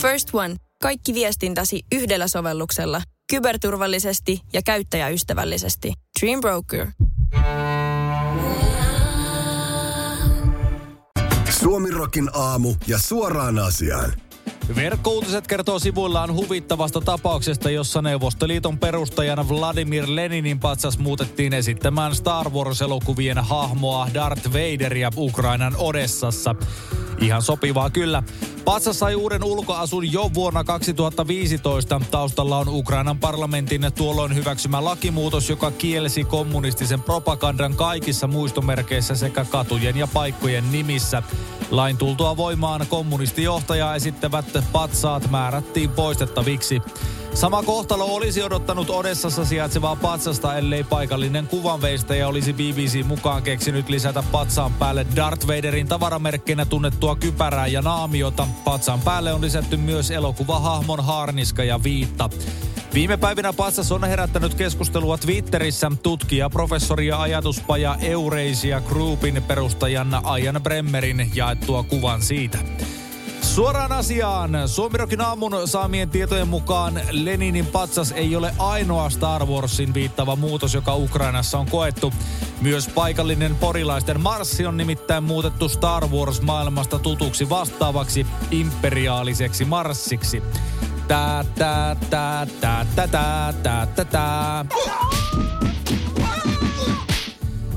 First One. Kaikki viestintäsi yhdellä sovelluksella. Kyberturvallisesti ja käyttäjäystävällisesti. Dream Broker. Suomirokin aamu ja suoraan asiaan. Verkkouutiset kertoo sivuillaan huvittavasta tapauksesta, jossa Neuvostoliiton perustajana Vladimir Leninin patsas muutettiin esittämään Star Wars-elokuvien hahmoa Darth Vaderia Ukrainan Odessassa. Ihan sopivaa kyllä. Patsas sai uuden ulkoasun jo vuonna 2015. Taustalla on Ukrainan parlamentin tuolloin hyväksymä lakimuutos, joka kielsi kommunistisen propagandan kaikissa muistomerkeissä sekä katujen ja paikkojen nimissä. Lain tultua voimaan kommunistijohtajaa esittävät patsaat määrättiin poistettaviksi. Sama kohtalo olisi odottanut Odessassa sijaitsevaa patsasta, ellei paikallinen kuvanveistäjä olisi BBC mukaan keksinyt lisätä patsaan päälle Darth Vaderin tavaramerkkinä tunnettua kypärää ja naamiota. Patsaan päälle on lisätty myös elokuvahahmon haarniska ja viitta. Viime päivinä patsas on herättänyt keskustelua Twitterissä tutkija, professori ja ajatuspaja Eureisia Groupin perustajan Ajan Bremmerin jaettua kuvan siitä. Suoraan asiaan. Suomirokin aamun saamien tietojen mukaan Leninin patsas ei ole ainoa Star Warsin viittava muutos, joka Ukrainassa on koettu. Myös paikallinen porilaisten marssi on nimittäin muutettu Star Wars-maailmasta tutuksi vastaavaksi imperiaaliseksi marssiksi. Tää, tää, tää, tää, tää, tää, tää, tää.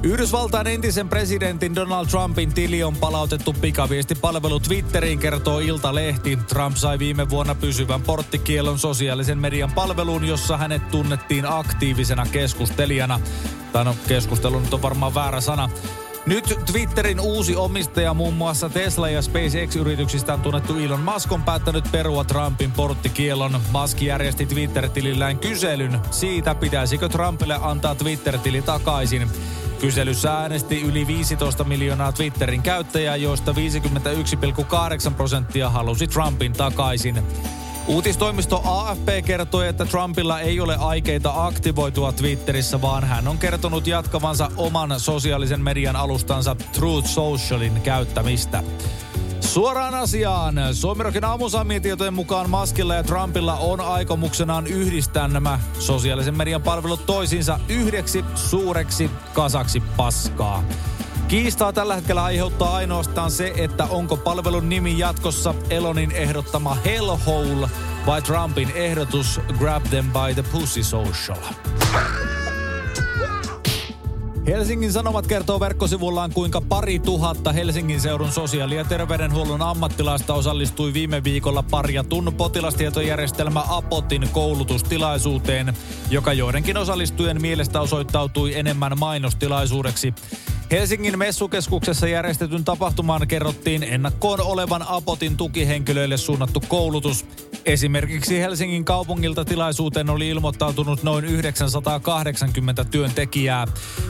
Yhdysvaltain entisen presidentin Donald Trumpin tili on palautettu pikaviestipalvelu Twitteriin, kertoo Ilta-lehti. Trump sai viime vuonna pysyvän porttikielon sosiaalisen median palveluun, jossa hänet tunnettiin aktiivisena keskustelijana. Tai no, keskustelu nyt on varmaan väärä sana. Nyt Twitterin uusi omistaja muun muassa Tesla ja SpaceX-yrityksistä on tunnettu Elon Musk on päättänyt perua Trumpin porttikielon. Musk järjesti Twitter-tilillään kyselyn siitä, pitäisikö Trumpille antaa Twitter-tili takaisin. Kyselyssä äänesti yli 15 miljoonaa Twitterin käyttäjää, joista 51,8 prosenttia halusi Trumpin takaisin. Uutistoimisto AFP kertoi, että Trumpilla ei ole aikeita aktivoitua Twitterissä, vaan hän on kertonut jatkavansa oman sosiaalisen median alustansa Truth Socialin käyttämistä. Suoraan asiaan. Suomirokin aamusaamien tietojen mukaan Maskilla ja Trumpilla on aikomuksenaan yhdistää nämä sosiaalisen median palvelut toisiinsa yhdeksi suureksi kasaksi paskaa. Kiistaa tällä hetkellä aiheuttaa ainoastaan se, että onko palvelun nimi jatkossa Elonin ehdottama Hellhole vai Trumpin ehdotus Grab Them by the Pussy Social. Helsingin Sanomat kertoo verkkosivullaan, kuinka pari tuhatta Helsingin seudun sosiaali- ja terveydenhuollon ammattilaista osallistui viime viikolla parjatun potilastietojärjestelmä Apotin koulutustilaisuuteen, joka joidenkin osallistujien mielestä osoittautui enemmän mainostilaisuudeksi. Helsingin messukeskuksessa järjestetyn tapahtumaan kerrottiin ennakkoon olevan Apotin tukihenkilöille suunnattu koulutus. Esimerkiksi Helsingin kaupungilta tilaisuuteen oli ilmoittautunut noin 980 työntekijää.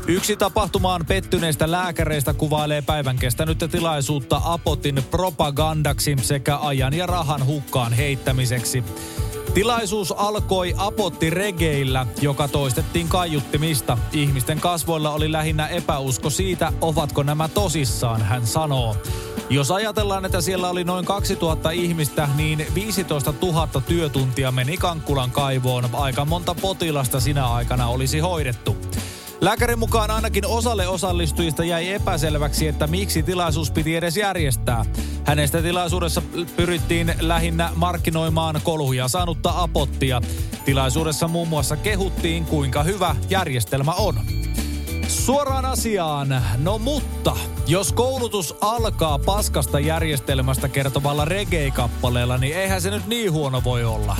Yksi tapahtumaan pettyneistä lääkäreistä kuvailee päivän kestänyttä tilaisuutta Apotin propagandaksi sekä ajan ja rahan hukkaan heittämiseksi. Tilaisuus alkoi apotti regeillä, joka toistettiin kaiuttimista. Ihmisten kasvoilla oli lähinnä epäusko siitä, ovatko nämä tosissaan, hän sanoo. Jos ajatellaan, että siellä oli noin 2000 ihmistä, niin 15 000 työtuntia meni Kankkulan kaivoon. Aika monta potilasta sinä aikana olisi hoidettu. Lääkärin mukaan ainakin osalle osallistujista jäi epäselväksi, että miksi tilaisuus piti edes järjestää. Hänestä tilaisuudessa pyrittiin lähinnä markkinoimaan kolhuja saanutta apottia. Tilaisuudessa muun muassa kehuttiin, kuinka hyvä järjestelmä on. Suoraan asiaan. No mutta, jos koulutus alkaa paskasta järjestelmästä kertovalla reggae-kappaleella, niin eihän se nyt niin huono voi olla.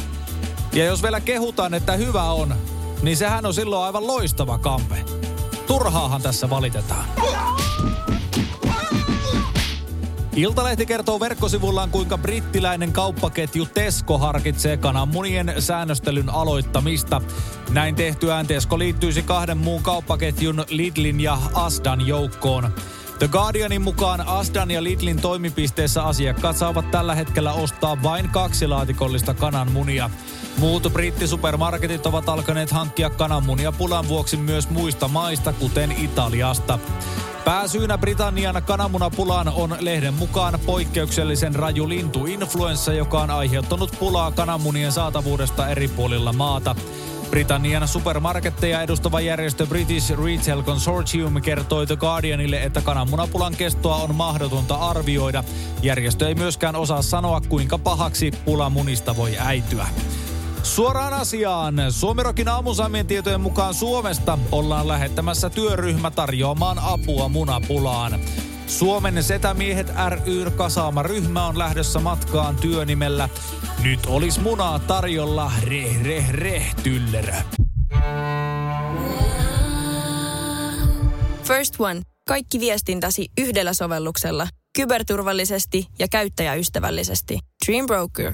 Ja jos vielä kehutaan, että hyvä on, niin sehän on silloin aivan loistava kampe. Turhaahan tässä valitetaan. Iltalehti kertoo verkkosivullaan, kuinka brittiläinen kauppaketju Tesco harkitsee kananmunien säännöstelyn aloittamista. Näin tehtyään Tesco liittyisi kahden muun kauppaketjun Lidlin ja Asdan joukkoon. The Guardianin mukaan Asdan ja Lidlin toimipisteessä asiakkaat saavat tällä hetkellä ostaa vain kaksi laatikollista kananmunia. Muut brittisupermarketit ovat alkaneet hankkia kananmunia pulan vuoksi myös muista maista, kuten Italiasta. Pääsyynä Britannian kananmunapulaan on lehden mukaan poikkeuksellisen raju lintuinfluenssa, joka on aiheuttanut pulaa kananmunien saatavuudesta eri puolilla maata. Britannian supermarketteja edustava järjestö British Retail Consortium kertoi The Guardianille, että kananmunapulan kestoa on mahdotonta arvioida. Järjestö ei myöskään osaa sanoa, kuinka pahaksi pula munista voi äityä. Suoraan asiaan. Suomirokin aamusamien tietojen mukaan Suomesta ollaan lähettämässä työryhmä tarjoamaan apua munapulaan. Suomen Setämiehet ry kasaama ryhmä on lähdössä matkaan työnimellä Nyt olisi munaa tarjolla, reh reh reh tyllerö. First One. Kaikki viestintäsi yhdellä sovelluksella. Kyberturvallisesti ja käyttäjäystävällisesti. Dream Broker.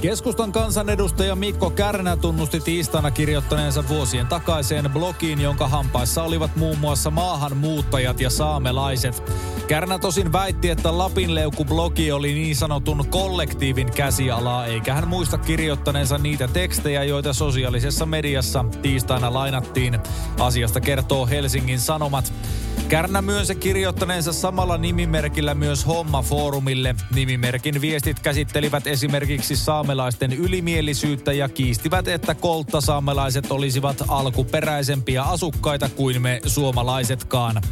Keskustan kansanedustaja Mikko Kärnä tunnusti tiistaina kirjoittaneensa vuosien takaiseen blogiin, jonka hampaissa olivat muun muassa maahanmuuttajat ja saamelaiset. Kärnä tosin väitti, että Lapinleuku-blogi oli niin sanotun kollektiivin käsialaa, eikä hän muista kirjoittaneensa niitä tekstejä, joita sosiaalisessa mediassa tiistaina lainattiin. Asiasta kertoo Helsingin Sanomat. Kärnä myönsi kirjoittaneensa samalla nimimerkillä myös Homma-foorumille. Nimimerkin viestit käsittelivät esimerkiksi saamelaisten ylimielisyyttä ja kiistivät, että kolttasaamelaiset olisivat alkuperäisempiä asukkaita kuin me suomalaisetkaan.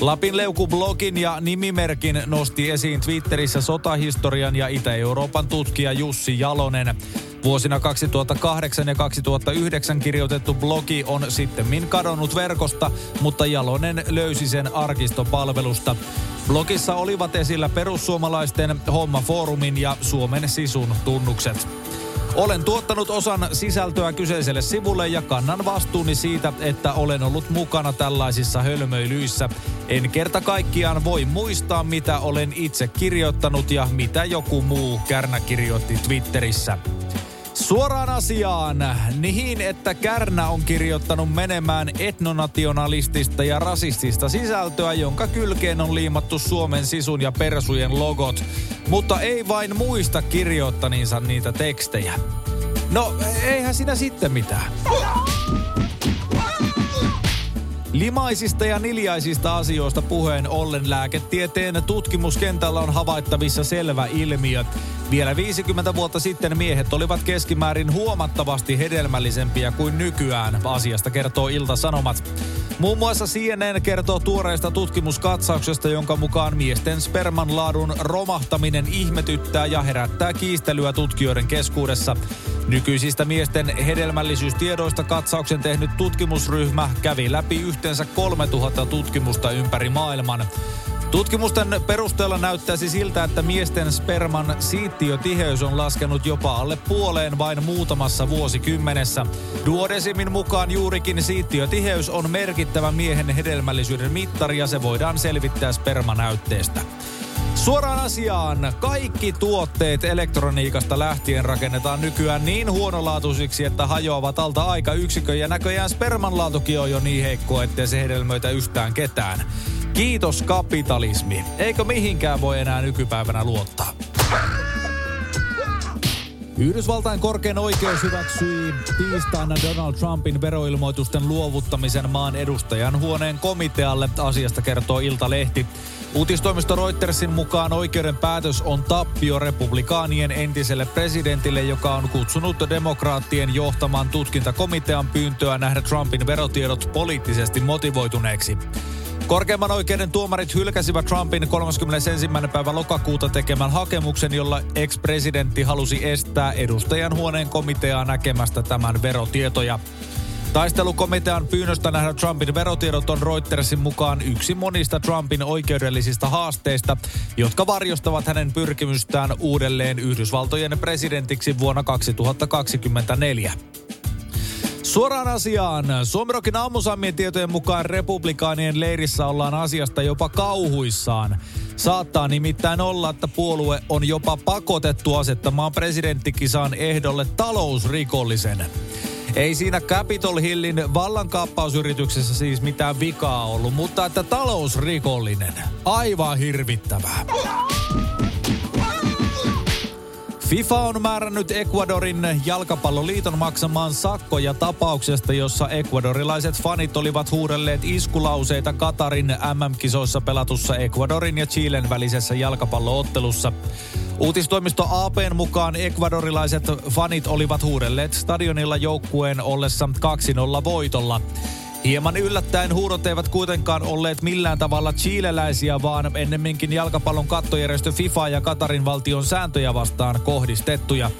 Lapin leukublogin ja nimimerkin nosti esiin Twitterissä sotahistorian ja Itä-Euroopan tutkija Jussi Jalonen. Vuosina 2008 ja 2009 kirjoitettu blogi on sittemmin kadonnut verkosta, mutta Jalonen löysi sen arkistopalvelusta. Blogissa olivat esillä perussuomalaisten Homma-foorumin ja Suomen sisun tunnukset. Olen tuottanut osan sisältöä kyseiselle sivulle ja kannan vastuuni siitä, että olen ollut mukana tällaisissa hölmöilyissä. En kerta kaikkiaan voi muistaa, mitä olen itse kirjoittanut ja mitä joku muu Kärnä kirjoitti Twitterissä. Suoraan asiaan. Niin, että Kärnä on kirjoittanut menemään etnonationalistista ja rasistista sisältöä, jonka kylkeen on liimattu Suomen sisun ja persujen logot. Mutta ei vain muista kirjoittaninsa niitä tekstejä. No, eihän siinä sitten mitään. Limaisista ja niljaisista asioista puheen ollen lääketieteen tutkimuskentällä on havaittavissa selvä ilmiö. Vielä 50 vuotta sitten miehet olivat keskimäärin huomattavasti hedelmällisempiä kuin nykyään, asiasta kertoo Ilta-Sanomat. Muun muassa CNN kertoo tuoreesta tutkimuskatsauksesta, jonka mukaan miesten sperman laadun romahtaminen ihmetyttää ja herättää kiistelyä tutkijoiden keskuudessa. Nykyisistä miesten hedelmällisyystiedoista katsauksen tehnyt tutkimusryhmä kävi läpi yhteensä 3000 tutkimusta ympäri maailman. Tutkimusten perusteella näyttäisi siltä, että miesten sperman siittiötiheys on laskenut jopa alle puoleen vain muutamassa vuosikymmenessä. Duodesimin mukaan juurikin siittiötiheys on merkittävä miehen hedelmällisyyden mittari ja se voidaan selvittää spermanäytteestä. Suoraan asiaan. Kaikki tuotteet elektroniikasta lähtien rakennetaan nykyään niin huonolaatuisiksi, että hajoavat alta aika yksikö ja näköjään spermanlaatukin on jo niin heikko, ettei se hedelmöitä yhtään ketään. Kiitos kapitalismi. Eikö mihinkään voi enää nykypäivänä luottaa? Yhdysvaltain korkein oikeus hyväksyi tiistaina Donald Trumpin veroilmoitusten luovuttamisen maan edustajan huoneen komitealle. Asiasta kertoo Iltalehti. Uutistoimisto Reutersin mukaan oikeuden päätös on tappio republikaanien entiselle presidentille, joka on kutsunut demokraattien johtaman tutkintakomitean pyyntöä nähdä Trumpin verotiedot poliittisesti motivoituneeksi. Korkeimman oikeuden tuomarit hylkäsivät Trumpin 31. päivä lokakuuta tekemän hakemuksen, jolla ex-presidentti halusi estää edustajan huoneen komiteaa näkemästä tämän verotietoja. Taistelukomitean pyynnöstä nähdä Trumpin verotiedot on Reutersin mukaan yksi monista Trumpin oikeudellisista haasteista, jotka varjostavat hänen pyrkimystään uudelleen Yhdysvaltojen presidentiksi vuonna 2024. Suoraan asiaan. Suomirokin aamusammien tietojen mukaan republikaanien leirissä ollaan asiasta jopa kauhuissaan. Saattaa nimittäin olla, että puolue on jopa pakotettu asettamaan presidenttikisaan ehdolle talousrikollisen. Ei siinä Capitol Hillin vallankaappausyrityksessä siis mitään vikaa ollut, mutta että talousrikollinen. Aivan hirvittävää. FIFA on määrännyt Ecuadorin jalkapalloliiton maksamaan sakkoja tapauksesta, jossa ecuadorilaiset fanit olivat huudelleet iskulauseita Katarin MM-kisoissa pelatussa Ecuadorin ja Chilen välisessä jalkapalloottelussa. Uutistoimisto APn mukaan ekvadorilaiset fanit olivat huudelleet stadionilla joukkueen ollessa 2-0 voitolla. Hieman yllättäen huudot eivät kuitenkaan olleet millään tavalla chileläisiä, vaan ennemminkin jalkapallon kattojärjestö FIFA ja Katarin valtion sääntöjä vastaan kohdistettuja.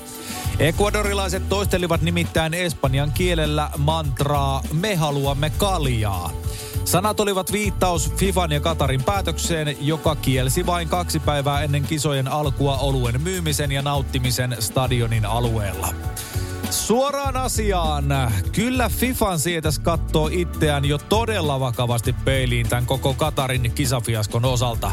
Ecuadorilaiset toistelivat nimittäin espanjan kielellä mantraa Me haluamme kaljaa. Sanat olivat viittaus FIFAn ja Katarin päätökseen, joka kielsi vain kaksi päivää ennen kisojen alkua oluen myymisen ja nauttimisen stadionin alueella. Suoraan asiaan. Kyllä FIFAn sietäs kattoo itseään jo todella vakavasti peiliin tämän koko Katarin kisafiaskon osalta.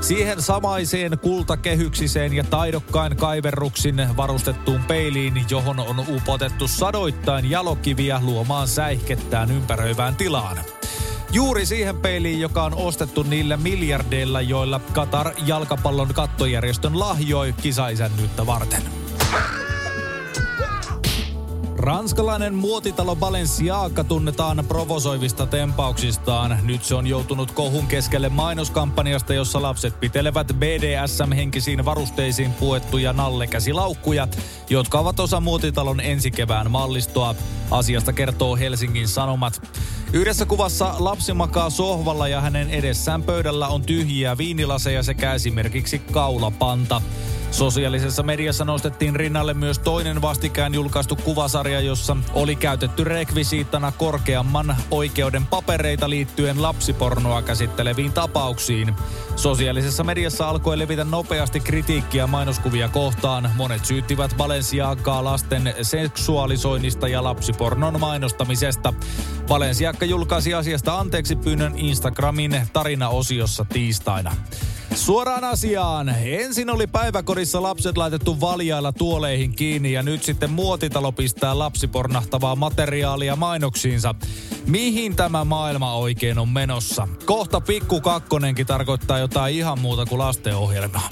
Siihen samaiseen kultakehyksiseen ja taidokkain kaiverruksin varustettuun peiliin, johon on upotettu sadoittain jalokiviä luomaan säihkettään ympäröivään tilaan. Juuri siihen peiliin, joka on ostettu niillä miljardeilla, joilla Katar jalkapallon kattojärjestön lahjoi kisaisännyyttä varten. Ranskalainen muotitalo Balenciaga tunnetaan provosoivista tempauksistaan. Nyt se on joutunut kohun keskelle mainoskampanjasta, jossa lapset pitelevät BDSM-henkisiin varusteisiin puettuja nallekäsilaukkuja, jotka ovat osa muotitalon ensikevään mallistoa. Asiasta kertoo Helsingin Sanomat. Yhdessä kuvassa lapsi makaa sohvalla ja hänen edessään pöydällä on tyhjiä viinilaseja sekä esimerkiksi kaulapanta. Sosiaalisessa mediassa nostettiin rinnalle myös toinen vastikään julkaistu kuvasarja, jossa oli käytetty rekvisiittana korkeamman oikeuden papereita liittyen lapsipornoa käsitteleviin tapauksiin. Sosiaalisessa mediassa alkoi levitä nopeasti kritiikkiä mainoskuvia kohtaan. Monet syyttivät Balenciagaa lasten seksuaalisoinnista ja lapsipornon mainostamisesta. Balenciaga julkaisi asiasta anteeksi pyynnön Instagramin tarinaosiossa tiistaina. Suoraan asiaan. Ensin oli päiväkodissa lapset laitettu valjailla tuoleihin kiinni ja nyt sitten muotitalo pistää lapsipornahtavaa materiaalia mainoksiinsa. Mihin tämä maailma oikein on menossa? Kohta pikku kakkonenkin tarkoittaa jotain ihan muuta kuin lastenohjelmaa.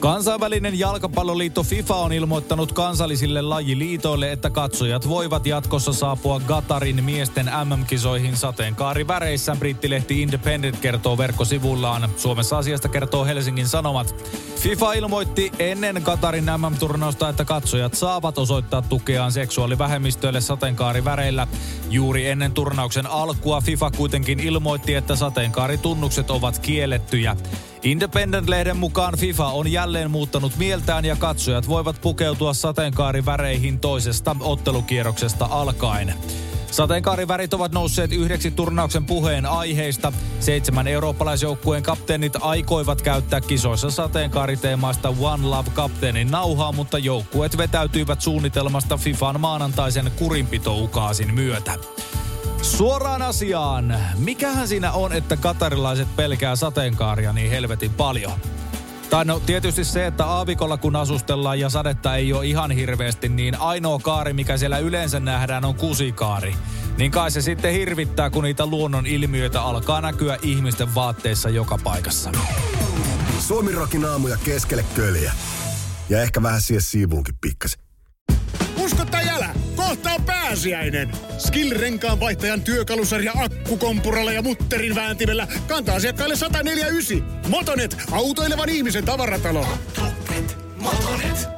Kansainvälinen jalkapalloliitto FIFA on ilmoittanut kansallisille lajiliitoille, että katsojat voivat jatkossa saapua Gatarin miesten MM-kisoihin sateenkaariväreissä. Brittilehti Independent kertoo verkkosivullaan. Suomessa asiasta kertoo Helsingin Sanomat. FIFA ilmoitti ennen Gatarin MM-turnausta, että katsojat saavat osoittaa tukeaan seksuaalivähemmistöille sateenkaariväreillä. Juuri ennen turnauksen alkua FIFA kuitenkin ilmoitti, että sateenkaaritunnukset ovat kiellettyjä. Independent-lehden mukaan FIFA on jälleen muuttanut mieltään ja katsojat voivat pukeutua sateenkaariväreihin toisesta ottelukierroksesta alkaen. Sateenkaarivärit ovat nousseet yhdeksi turnauksen puheen aiheista. Seitsemän eurooppalaisjoukkueen kapteenit aikoivat käyttää kisoissa sateenkaariteemaista One Love kapteenin nauhaa, mutta joukkueet vetäytyivät suunnitelmasta FIFAn maanantaisen kurinpitoukaasin myötä. Suoraan asiaan. Mikähän siinä on, että katarilaiset pelkää sateenkaaria niin helvetin paljon? Tai no tietysti se, että aavikolla kun asustellaan ja sadetta ei ole ihan hirveästi, niin ainoa kaari, mikä siellä yleensä nähdään, on kusikaari. Niin kai se sitten hirvittää, kun niitä luonnon ilmiöitä alkaa näkyä ihmisten vaatteissa joka paikassa. Suomirokin aamuja keskelle köljä. Ja ehkä vähän siihen siivuunkin pikkasen. Usko tai älä, kohta on pääsiäinen. Skill-renkaan vaihtajan työkalusarja akkukompuralla ja mutterin vääntimellä kantaa asiakkaille 149. Motonet, autoilevan ihmisen tavaratalo. Motonet, Motonet.